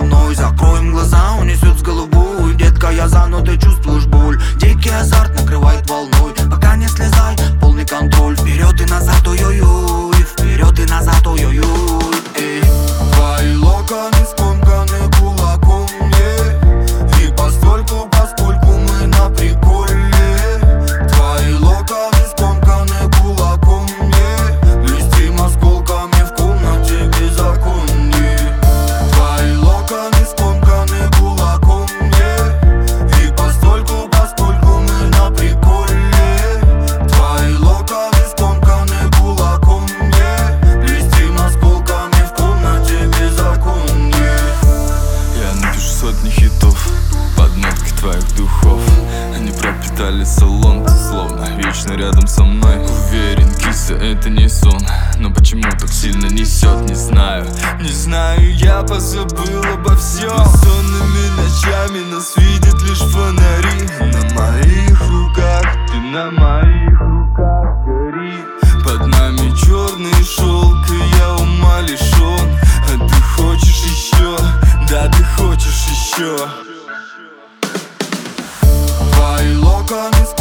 мной. Закроем глаза, унесет с голубую Детка, я занут, ты чувствуешь боль. Дикий азарт накрывает волной со мной. Уверен, киса, это не сон. Но почему так сильно несет, не знаю. Не знаю, я позабыл обо всем. Сонными ночами нас видят лишь фонари. На моих руках, ты на моих руках гори Под нами черный шелк, и я ума лишен А ты хочешь еще, да ты хочешь еще Conosco